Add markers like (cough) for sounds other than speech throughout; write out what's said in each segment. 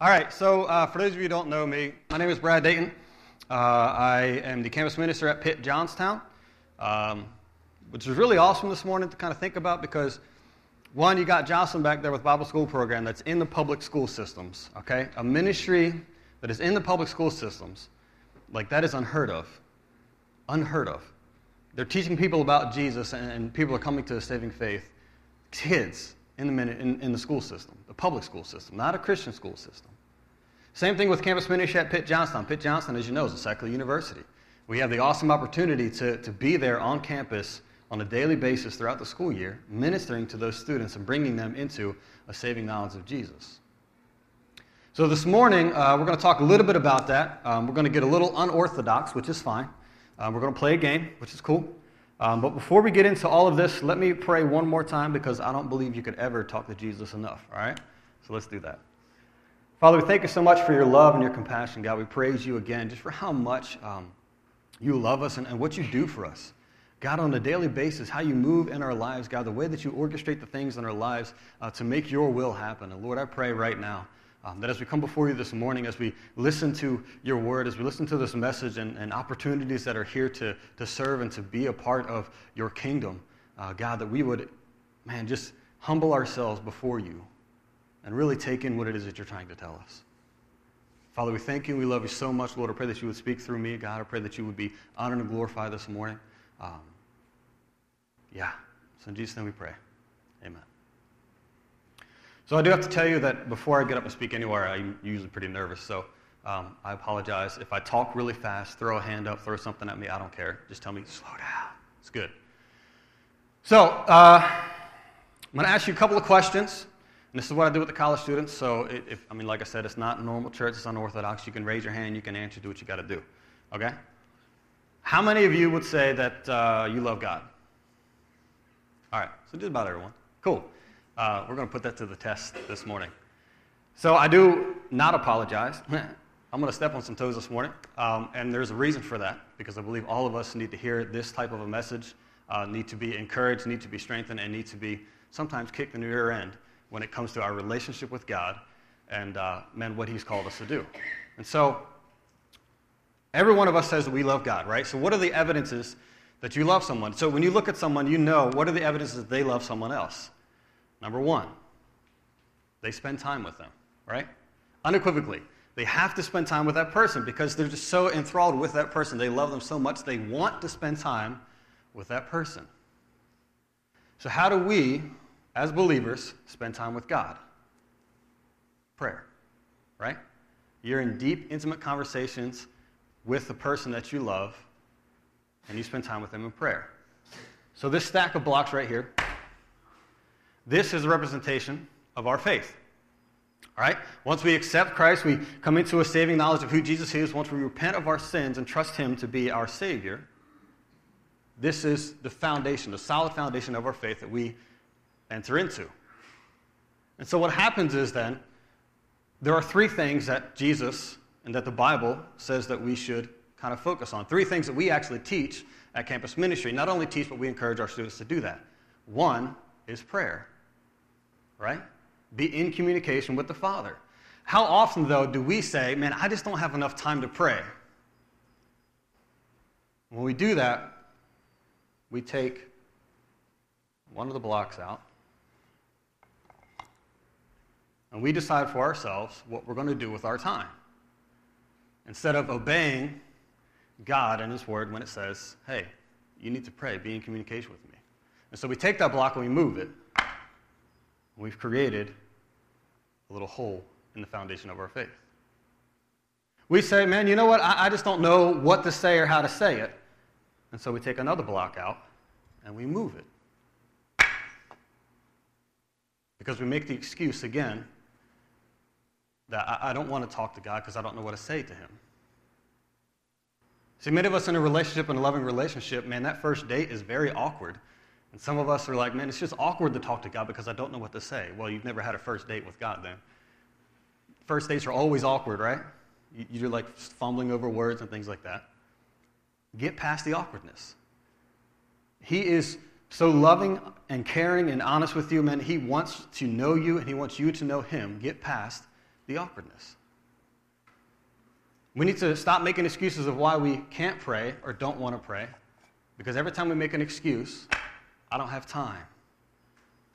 All right, so uh, for those of you who don't know me, my name is Brad Dayton. Uh, I am the campus minister at Pitt Johnstown, um, which is really awesome this morning to kind of think about because, one, you got Jocelyn back there with Bible School Program that's in the public school systems, okay? A ministry that is in the public school systems, like that is unheard of. Unheard of. They're teaching people about Jesus and, and people are coming to a saving faith. Kids in the, in, in the school system, the public school system, not a Christian school system. Same thing with campus ministry at Pitt Johnstown. Pitt Johnstown, as you know, is a secular university. We have the awesome opportunity to, to be there on campus on a daily basis throughout the school year, ministering to those students and bringing them into a saving knowledge of Jesus. So, this morning, uh, we're going to talk a little bit about that. Um, we're going to get a little unorthodox, which is fine. Um, we're going to play a game, which is cool. Um, but before we get into all of this, let me pray one more time because I don't believe you could ever talk to Jesus enough, all right? So, let's do that. Father, we thank you so much for your love and your compassion, God. We praise you again just for how much um, you love us and, and what you do for us. God, on a daily basis, how you move in our lives, God, the way that you orchestrate the things in our lives uh, to make your will happen. And Lord, I pray right now um, that as we come before you this morning, as we listen to your word, as we listen to this message and, and opportunities that are here to, to serve and to be a part of your kingdom, uh, God, that we would, man, just humble ourselves before you and really take in what it is that you're trying to tell us. Father, we thank you. We love you so much, Lord. I pray that you would speak through me, God. I pray that you would be honored and glorified this morning. Um, yeah. So in Jesus' name we pray. So I do have to tell you that before I get up and speak anywhere, I'm usually pretty nervous. So um, I apologize. If I talk really fast, throw a hand up, throw something at me, I don't care. Just tell me, slow down. It's good. So uh, I'm going to ask you a couple of questions. And this is what I do with the college students. So, if, I mean, like I said, it's not a normal church, it's unorthodox. You can raise your hand, you can answer, do what you got to do. Okay? How many of you would say that uh, you love God? All right, so just about everyone. Cool. Uh, we're going to put that to the test this morning. So, I do not apologize. (laughs) I'm going to step on some toes this morning, um, and there's a reason for that because I believe all of us need to hear this type of a message, uh, need to be encouraged, need to be strengthened, and need to be sometimes kicked in the rear end when it comes to our relationship with God and, uh, man, what He's called us to do. And so, every one of us says that we love God, right? So, what are the evidences that you love someone? So, when you look at someone, you know what are the evidences that they love someone else? Number one, they spend time with them, right? Unequivocally. They have to spend time with that person because they're just so enthralled with that person. They love them so much, they want to spend time with that person. So, how do we as believers, spend time with God. Prayer, right? You're in deep, intimate conversations with the person that you love, and you spend time with them in prayer. So, this stack of blocks right here, this is a representation of our faith. All right? Once we accept Christ, we come into a saving knowledge of who Jesus is. Once we repent of our sins and trust Him to be our Savior, this is the foundation, the solid foundation of our faith that we enter into. And so what happens is then, there are three things that Jesus and that the Bible says that we should kind of focus on. Three things that we actually teach at campus ministry. Not only teach, but we encourage our students to do that. One is prayer, right? Be in communication with the Father. How often, though, do we say, man, I just don't have enough time to pray? When we do that, we take one of the blocks out and we decide for ourselves what we're going to do with our time. Instead of obeying God and His Word when it says, hey, you need to pray, be in communication with me. And so we take that block and we move it. We've created a little hole in the foundation of our faith. We say, man, you know what? I, I just don't know what to say or how to say it. And so we take another block out and we move it. Because we make the excuse again that I, I don't want to talk to God because I don't know what to say to Him. See, many of us in a relationship, in a loving relationship, man, that first date is very awkward. And some of us are like, man, it's just awkward to talk to God because I don't know what to say. Well, you've never had a first date with God then. First dates are always awkward, right? You're like fumbling over words and things like that. Get past the awkwardness. He is so loving and caring and honest with you, man. He wants to know you and he wants you to know him. Get past the awkwardness. We need to stop making excuses of why we can't pray or don't want to pray, because every time we make an excuse, I don't have time.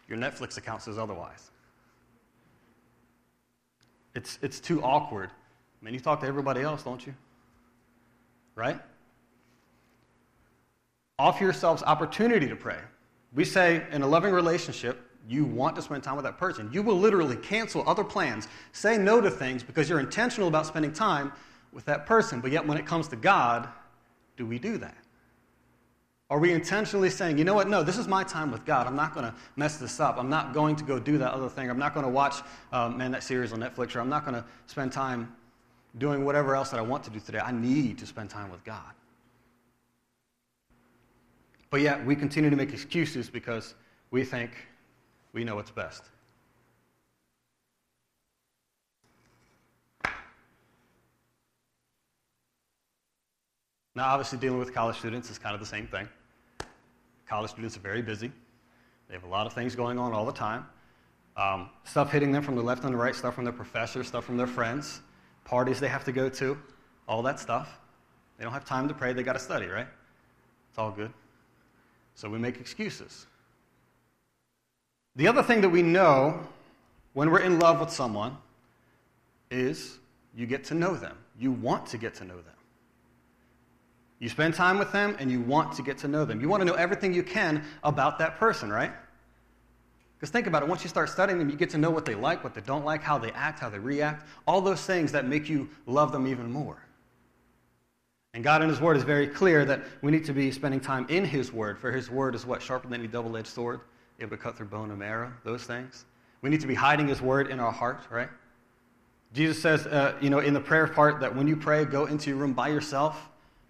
Your Netflix account says otherwise. It's, it's too awkward. I mean, you talk to everybody else, don't you? Right? Offer yourselves opportunity to pray. We say in a loving relationship, you want to spend time with that person. You will literally cancel other plans, say no to things because you're intentional about spending time with that person. But yet, when it comes to God, do we do that? Are we intentionally saying, you know what? No, this is my time with God. I'm not going to mess this up. I'm not going to go do that other thing. I'm not going to watch, uh, man, that series on Netflix, or I'm not going to spend time doing whatever else that I want to do today. I need to spend time with God. But yet, we continue to make excuses because we think we know what's best. Now, obviously, dealing with college students is kind of the same thing. College students are very busy, they have a lot of things going on all the time. Um, stuff hitting them from the left and the right, stuff from their professors, stuff from their friends, parties they have to go to, all that stuff. They don't have time to pray, they got to study, right? It's all good. So we make excuses. The other thing that we know when we're in love with someone is you get to know them. You want to get to know them. You spend time with them and you want to get to know them. You want to know everything you can about that person, right? Because think about it, once you start studying them, you get to know what they like, what they don't like, how they act, how they react, all those things that make you love them even more. And God in His Word is very clear that we need to be spending time in His Word, for His Word is what? Sharper than any double edged sword, able to cut through bone and marrow, those things. We need to be hiding His Word in our heart, right? Jesus says, uh, you know, in the prayer part that when you pray, go into your room by yourself,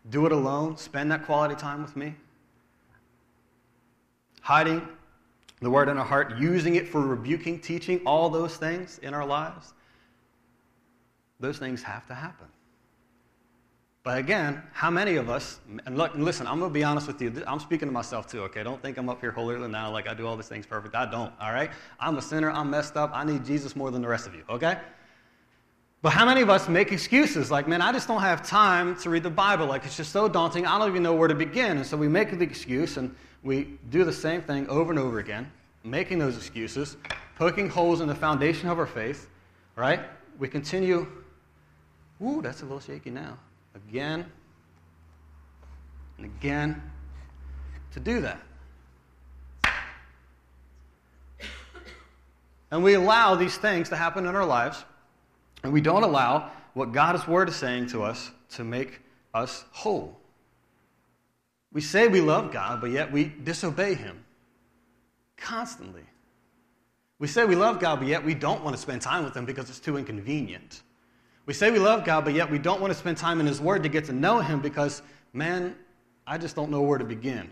do it alone, spend that quality time with me. Hiding the Word in our heart, using it for rebuking, teaching, all those things in our lives, those things have to happen. But again, how many of us, and look, listen, I'm going to be honest with you. I'm speaking to myself too, okay? Don't think I'm up here holier than now, like I do all these things perfect. I don't, all right? I'm a sinner. I'm messed up. I need Jesus more than the rest of you, okay? But how many of us make excuses like, man, I just don't have time to read the Bible. Like, it's just so daunting. I don't even know where to begin. And so we make the excuse and we do the same thing over and over again, making those excuses, poking holes in the foundation of our faith, right? We continue. Ooh, that's a little shaky now again and again to do that. And we allow these things to happen in our lives, and we don't allow what God's Word is saying to us to make us whole. We say we love God, but yet we disobey Him constantly. We say we love God, but yet we don't want to spend time with Him because it's too inconvenient. We say we love God, but yet we don't want to spend time in His Word to get to know Him because, man, I just don't know where to begin.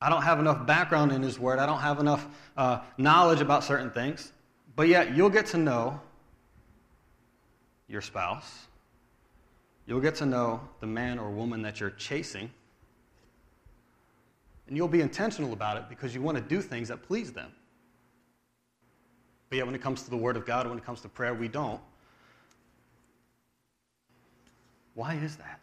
I don't have enough background in His Word. I don't have enough uh, knowledge about certain things. But yet, you'll get to know your spouse. You'll get to know the man or woman that you're chasing. And you'll be intentional about it because you want to do things that please them. But yet, when it comes to the Word of God, when it comes to prayer, we don't. Why is that?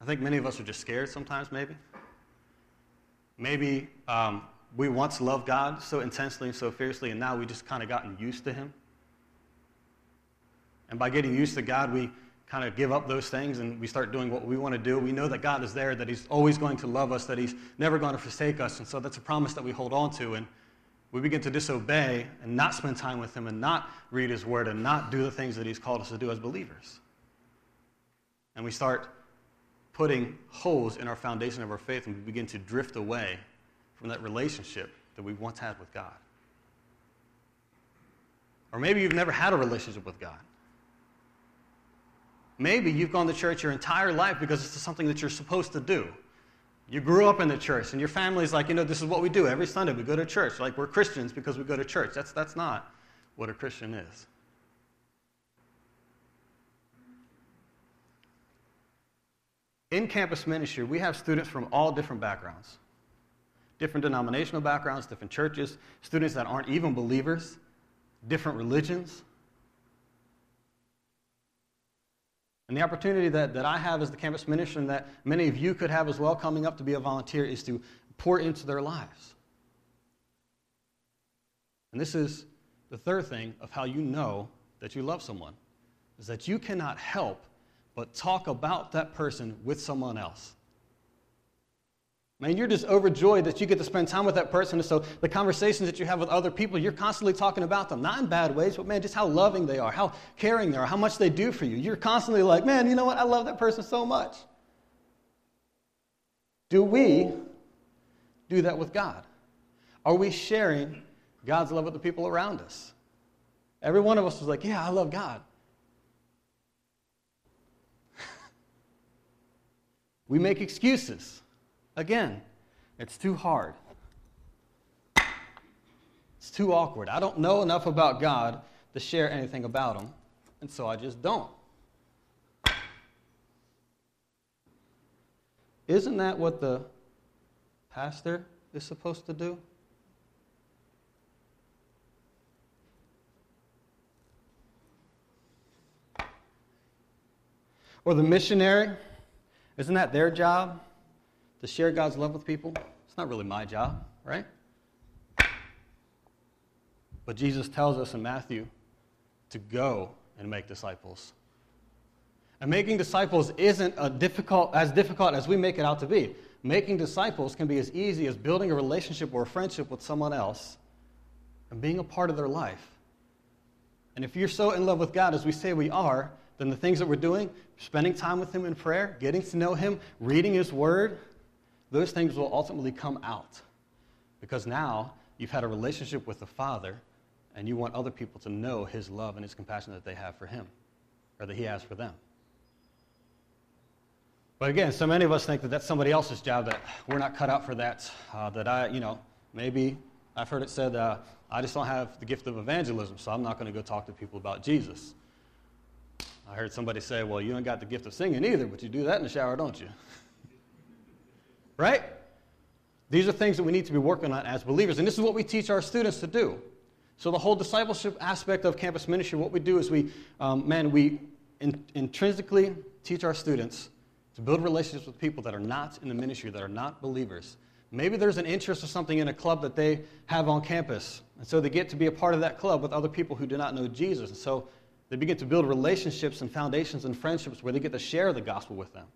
I think many of us are just scared sometimes, maybe. Maybe um, we once loved God so intensely and so fiercely, and now we just kind of gotten used to Him. And by getting used to God, we kind of give up those things and we start doing what we want to do. We know that God is there, that He's always going to love us, that He's never going to forsake us. And so that's a promise that we hold on to. And we begin to disobey and not spend time with Him and not read His Word and not do the things that He's called us to do as believers. And we start putting holes in our foundation of our faith and we begin to drift away from that relationship that we once had with God. Or maybe you've never had a relationship with God. Maybe you've gone to church your entire life because it's something that you're supposed to do. You grew up in the church, and your family's like, you know, this is what we do. Every Sunday we go to church. Like, we're Christians because we go to church. That's, that's not what a Christian is. In campus ministry, we have students from all different backgrounds. Different denominational backgrounds, different churches, students that aren't even believers, different religions. And the opportunity that, that I have as the campus minister and that many of you could have as well coming up to be a volunteer is to pour into their lives. And this is the third thing of how you know that you love someone is that you cannot help but talk about that person with someone else. Man, you're just overjoyed that you get to spend time with that person. And so the conversations that you have with other people, you're constantly talking about them. Not in bad ways, but man, just how loving they are, how caring they are, how much they do for you. You're constantly like, man, you know what? I love that person so much. Do we do that with God? Are we sharing God's love with the people around us? Every one of us was like, yeah, I love God. (laughs) we make excuses. Again, it's too hard. It's too awkward. I don't know enough about God to share anything about Him, and so I just don't. Isn't that what the pastor is supposed to do? Or the missionary? Isn't that their job? To share God's love with people. It's not really my job, right? But Jesus tells us in Matthew to go and make disciples. And making disciples isn't a difficult, as difficult as we make it out to be. Making disciples can be as easy as building a relationship or a friendship with someone else and being a part of their life. And if you're so in love with God as we say we are, then the things that we're doing, spending time with Him in prayer, getting to know Him, reading His Word, those things will ultimately come out because now you've had a relationship with the Father and you want other people to know His love and His compassion that they have for Him or that He has for them. But again, so many of us think that that's somebody else's job, that we're not cut out for that, uh, that I, you know, maybe I've heard it said, uh, I just don't have the gift of evangelism, so I'm not going to go talk to people about Jesus. I heard somebody say, well, you don't got the gift of singing either, but you do that in the shower, don't you? (laughs) Right? These are things that we need to be working on as believers, and this is what we teach our students to do. So, the whole discipleship aspect of campus ministry, what we do is we, um, man, we in, intrinsically teach our students to build relationships with people that are not in the ministry, that are not believers. Maybe there's an interest or something in a club that they have on campus, and so they get to be a part of that club with other people who do not know Jesus. And so they begin to build relationships and foundations and friendships where they get to share the gospel with them.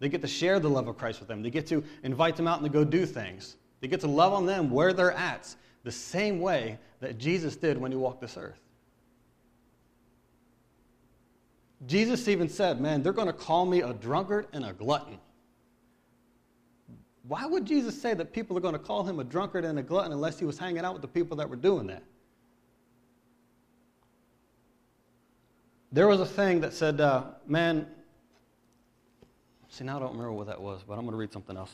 They get to share the love of Christ with them. They get to invite them out and to go do things. They get to love on them where they're at, the same way that Jesus did when he walked this earth. Jesus even said, Man, they're going to call me a drunkard and a glutton. Why would Jesus say that people are going to call him a drunkard and a glutton unless he was hanging out with the people that were doing that? There was a thing that said, uh, Man, See, now I don't remember what that was, but I'm going to read something else.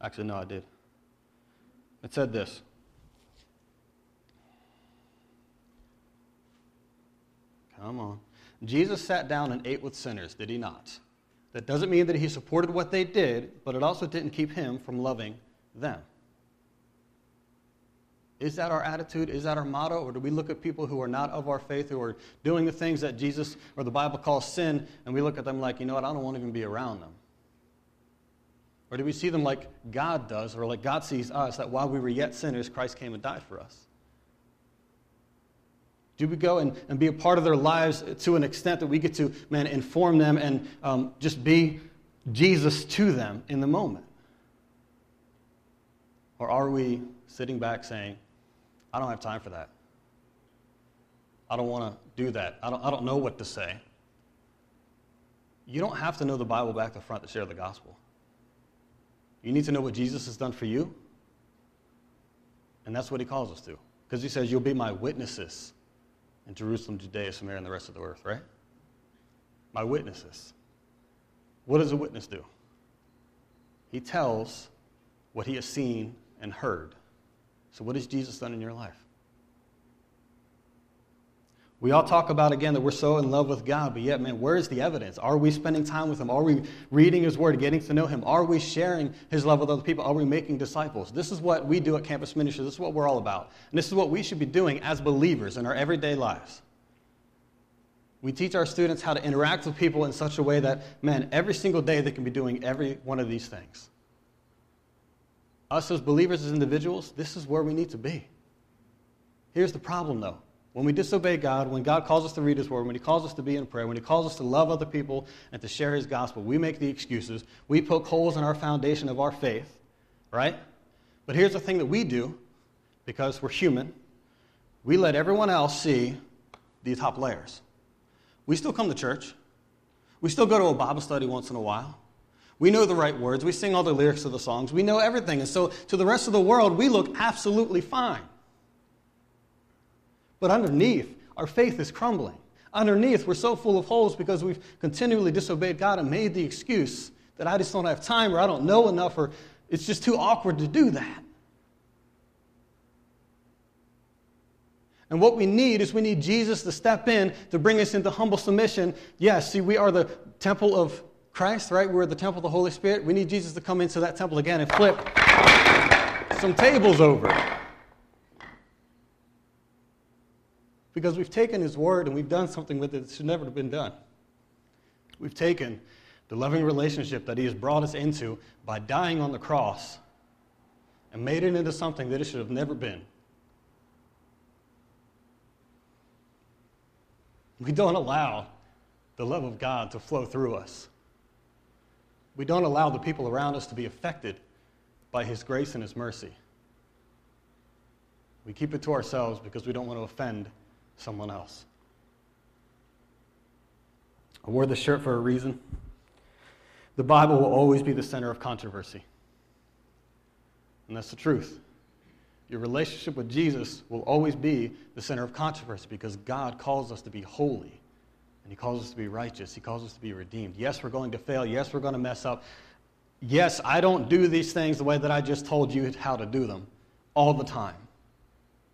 Actually, no, I did. It said this. Come on. Jesus sat down and ate with sinners, did he not? That doesn't mean that he supported what they did, but it also didn't keep him from loving them. Is that our attitude? Is that our motto? Or do we look at people who are not of our faith, who are doing the things that Jesus or the Bible calls sin, and we look at them like, you know what, I don't want to even be around them? Or do we see them like God does, or like God sees us, that while we were yet sinners, Christ came and died for us? Do we go and, and be a part of their lives to an extent that we get to, man, inform them and um, just be Jesus to them in the moment? Or are we sitting back saying, I don't have time for that. I don't want to do that. I don't, I don't know what to say. You don't have to know the Bible back to front to share the gospel. You need to know what Jesus has done for you. And that's what he calls us to. Because he says, You'll be my witnesses in Jerusalem, Judea, Samaria, and the rest of the earth, right? My witnesses. What does a witness do? He tells what he has seen and heard. So, what has Jesus done in your life? We all talk about, again, that we're so in love with God, but yet, man, where is the evidence? Are we spending time with Him? Are we reading His Word, getting to know Him? Are we sharing His love with other people? Are we making disciples? This is what we do at Campus Ministry. This is what we're all about. And this is what we should be doing as believers in our everyday lives. We teach our students how to interact with people in such a way that, man, every single day they can be doing every one of these things. Us as believers, as individuals, this is where we need to be. Here's the problem, though. When we disobey God, when God calls us to read His Word, when He calls us to be in prayer, when He calls us to love other people and to share His gospel, we make the excuses. We poke holes in our foundation of our faith, right? But here's the thing that we do, because we're human we let everyone else see the top layers. We still come to church, we still go to a Bible study once in a while. We know the right words. We sing all the lyrics of the songs. We know everything. And so, to the rest of the world, we look absolutely fine. But underneath, our faith is crumbling. Underneath, we're so full of holes because we've continually disobeyed God and made the excuse that I just don't have time or I don't know enough or it's just too awkward to do that. And what we need is we need Jesus to step in to bring us into humble submission. Yes, see, we are the temple of Christ, right? We're the temple of the Holy Spirit. We need Jesus to come into that temple again and flip some tables over. Because we've taken His Word and we've done something with it that should never have been done. We've taken the loving relationship that He has brought us into by dying on the cross and made it into something that it should have never been. We don't allow the love of God to flow through us. We don't allow the people around us to be affected by His grace and His mercy. We keep it to ourselves because we don't want to offend someone else. I wore this shirt for a reason. The Bible will always be the center of controversy. And that's the truth. Your relationship with Jesus will always be the center of controversy because God calls us to be holy and He calls us to be righteous. He calls us to be redeemed. Yes, we're going to fail. Yes, we're going to mess up. Yes, I don't do these things the way that I just told you how to do them all the time.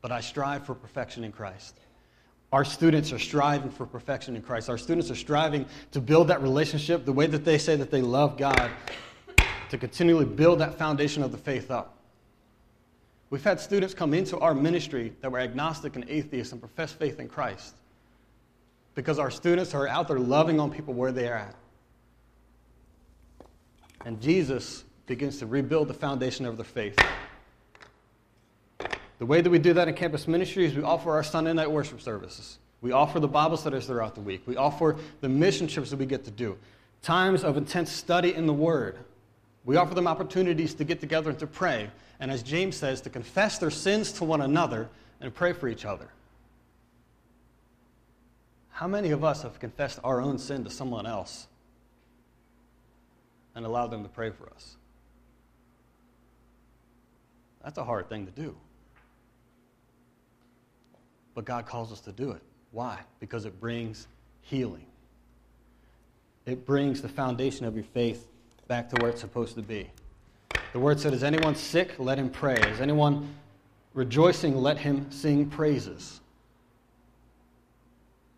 But I strive for perfection in Christ. Our students are striving for perfection in Christ. Our students are striving to build that relationship the way that they say that they love God, to continually build that foundation of the faith up. We've had students come into our ministry that were agnostic and atheists and profess faith in Christ because our students are out there loving on people where they are at. And Jesus begins to rebuild the foundation of their faith. The way that we do that in campus ministry is we offer our Sunday night worship services. We offer the Bible studies throughout the week. We offer the mission trips that we get to do. Times of intense study in the Word. We offer them opportunities to get together and to pray. And as James says, to confess their sins to one another and pray for each other. How many of us have confessed our own sin to someone else and allowed them to pray for us? That's a hard thing to do. But God calls us to do it. Why? Because it brings healing. It brings the foundation of your faith back to where it's supposed to be. The word said, Is anyone sick? Let him pray. Is anyone rejoicing? Let him sing praises.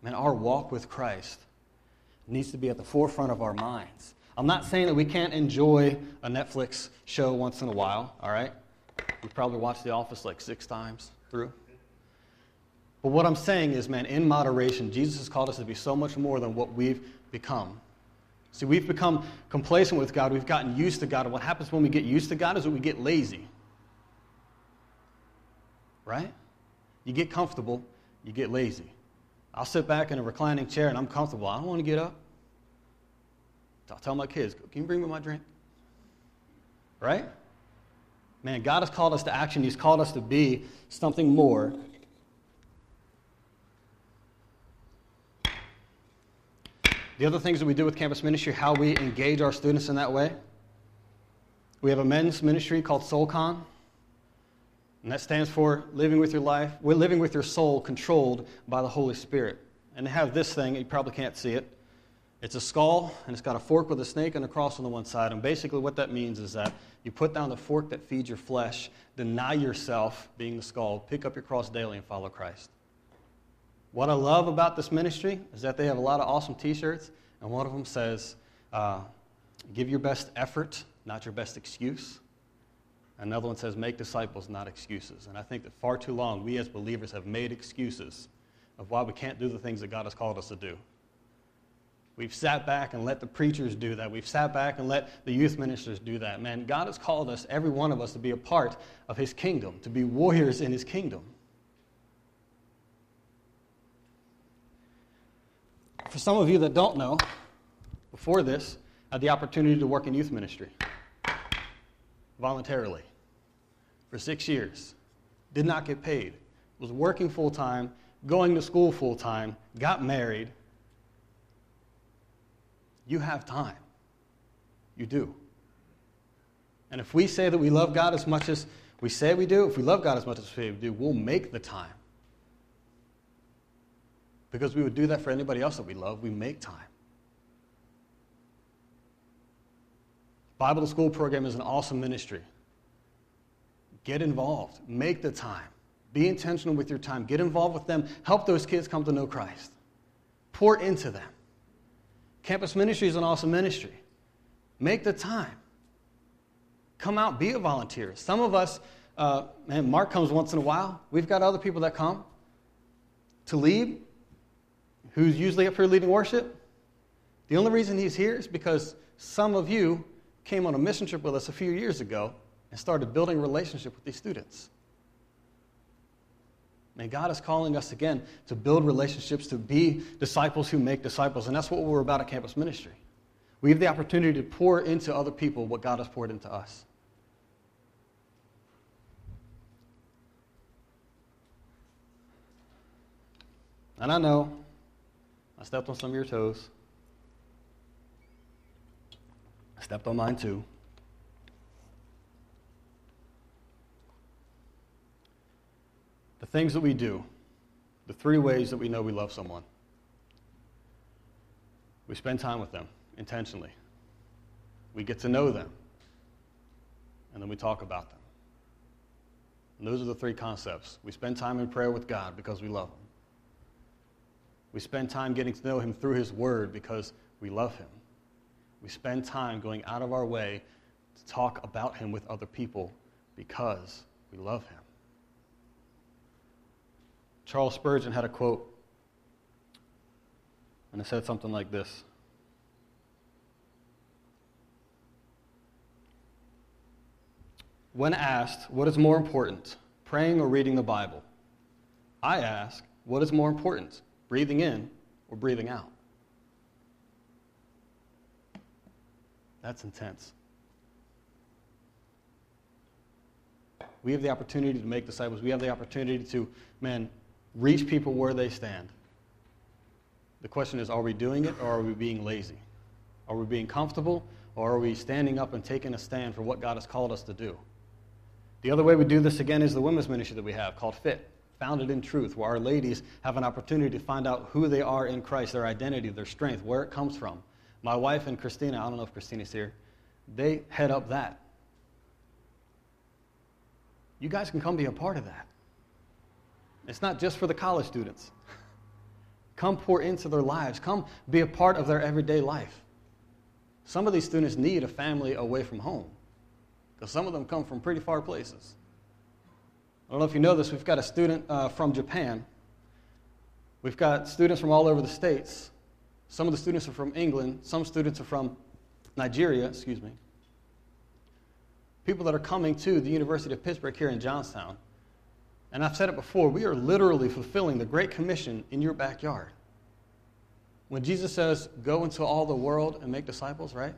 Man, our walk with Christ needs to be at the forefront of our minds. I'm not saying that we can't enjoy a Netflix show once in a while, all right? We probably watched The Office like six times through. But what I'm saying is, man, in moderation, Jesus has called us to be so much more than what we've become. See, we've become complacent with God. We've gotten used to God. And what happens when we get used to God is that we get lazy. Right? You get comfortable, you get lazy. I'll sit back in a reclining chair and I'm comfortable. I don't want to get up. I'll tell my kids, can you bring me my drink? Right? Man, God has called us to action. He's called us to be something more The other things that we do with campus ministry, how we engage our students in that way. We have a men's ministry called SoulCon, and that stands for living with your life, living with your soul controlled by the Holy Spirit. And they have this thing, you probably can't see it. It's a skull, and it's got a fork with a snake and a cross on the one side. And basically, what that means is that you put down the fork that feeds your flesh, deny yourself, being the skull, pick up your cross daily, and follow Christ. What I love about this ministry is that they have a lot of awesome t shirts, and one of them says, uh, Give your best effort, not your best excuse. Another one says, Make disciples, not excuses. And I think that far too long we as believers have made excuses of why we can't do the things that God has called us to do. We've sat back and let the preachers do that. We've sat back and let the youth ministers do that. Man, God has called us, every one of us, to be a part of His kingdom, to be warriors in His kingdom. For some of you that don't know, before this, I had the opportunity to work in youth ministry voluntarily for six years. Did not get paid. Was working full time, going to school full time, got married. You have time. You do. And if we say that we love God as much as we say we do, if we love God as much as we do, we'll make the time. Because we would do that for anybody else that we love. We make time. Bible to school program is an awesome ministry. Get involved, make the time, be intentional with your time, get involved with them, help those kids come to know Christ, pour into them. Campus ministry is an awesome ministry. Make the time. Come out, be a volunteer. Some of us, uh, man, Mark comes once in a while. We've got other people that come to lead, who's usually up here leading worship. The only reason he's here is because some of you came on a mission trip with us a few years ago and started building a relationship with these students. And God is calling us again to build relationships, to be disciples who make disciples. And that's what we're about at campus ministry. We have the opportunity to pour into other people what God has poured into us. And I know I stepped on some of your toes. I stepped on mine too. The things that we do, the three ways that we know we love someone. We spend time with them intentionally. We get to know them. And then we talk about them. And those are the three concepts. We spend time in prayer with God because we love Him. We spend time getting to know Him through His Word because we love Him. We spend time going out of our way to talk about Him with other people because we love Him. Charles Spurgeon had a quote, and it said something like this When asked, what is more important, praying or reading the Bible? I ask, what is more important, breathing in or breathing out? That's intense. We have the opportunity to make disciples. We have the opportunity to, man, reach people where they stand. The question is are we doing it or are we being lazy? Are we being comfortable or are we standing up and taking a stand for what God has called us to do? The other way we do this again is the women's ministry that we have called FIT, Founded in Truth, where our ladies have an opportunity to find out who they are in Christ, their identity, their strength, where it comes from. My wife and Christina, I don't know if Christina's here, they head up that. You guys can come be a part of that. It's not just for the college students. Come pour into their lives. Come be a part of their everyday life. Some of these students need a family away from home because some of them come from pretty far places. I don't know if you know this, we've got a student uh, from Japan. We've got students from all over the states. Some of the students are from England, some students are from Nigeria, excuse me. People that are coming to the University of Pittsburgh here in Johnstown. And I've said it before, we are literally fulfilling the Great Commission in your backyard. When Jesus says, go into all the world and make disciples, right?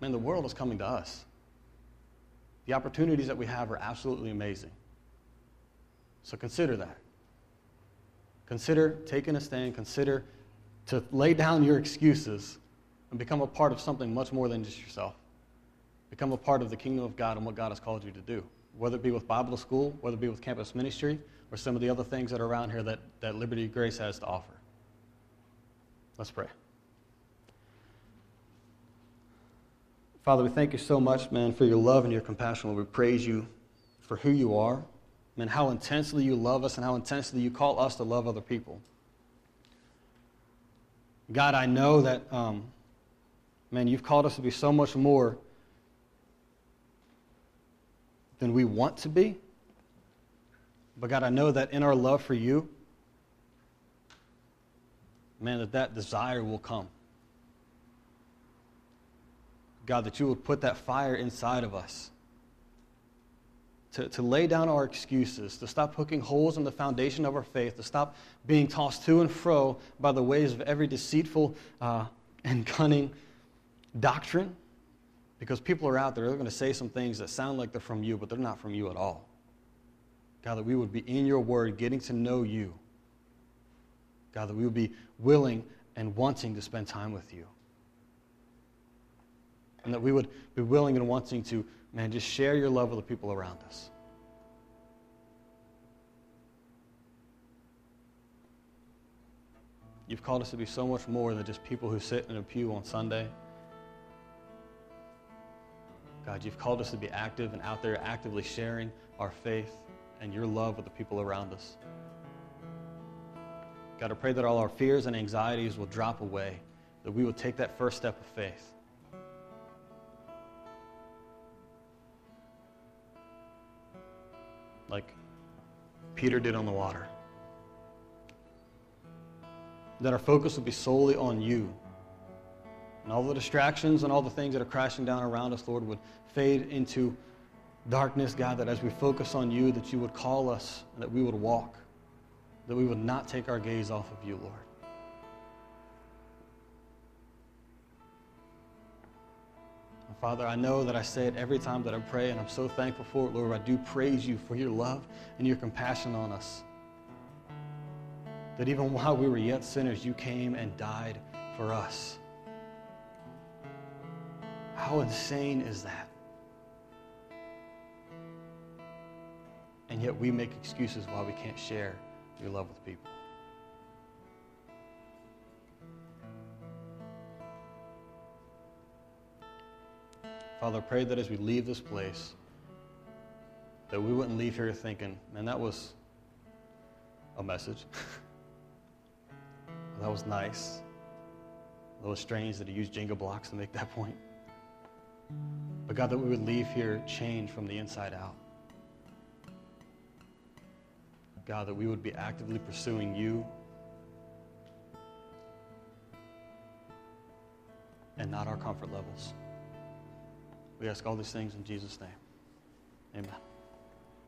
Man, the world is coming to us. The opportunities that we have are absolutely amazing. So consider that. Consider taking a stand. Consider to lay down your excuses and become a part of something much more than just yourself. Become a part of the kingdom of God and what God has called you to do, whether it be with Bible school, whether it be with campus ministry, or some of the other things that are around here that, that Liberty Grace has to offer. Let's pray. Father, we thank you so much, man, for your love and your compassion. We praise you for who you are. man, how intensely you love us and how intensely you call us to love other people. God, I know that, um, man, you've called us to be so much more than we want to be. But God, I know that in our love for you, man, that that desire will come. God, that you would put that fire inside of us. To, to lay down our excuses, to stop hooking holes in the foundation of our faith, to stop being tossed to and fro by the ways of every deceitful uh, and cunning doctrine. Because people are out there, they're going to say some things that sound like they're from you, but they're not from you at all. God, that we would be in your word, getting to know you. God, that we would be willing and wanting to spend time with you and that we would be willing and wanting to, man, just share your love with the people around us. You've called us to be so much more than just people who sit in a pew on Sunday. God, you've called us to be active and out there actively sharing our faith and your love with the people around us. God, I pray that all our fears and anxieties will drop away, that we will take that first step of faith like Peter did on the water. That our focus will be solely on you. And all the distractions and all the things that are crashing down around us, Lord, would fade into darkness, God, that as we focus on you, that you would call us and that we would walk, that we would not take our gaze off of you, Lord. Father, I know that I say it every time that I pray, and I'm so thankful for it, Lord. I do praise you for your love and your compassion on us. That even while we were yet sinners, you came and died for us. How insane is that? And yet we make excuses why we can't share your love with people. Father, pray that as we leave this place, that we wouldn't leave here thinking, man, that was a message. (laughs) that was nice. A little strange that he used Jenga blocks to make that point. But God, that we would leave here changed from the inside out. God, that we would be actively pursuing you and not our comfort levels. We ask all these things in Jesus' name. Amen.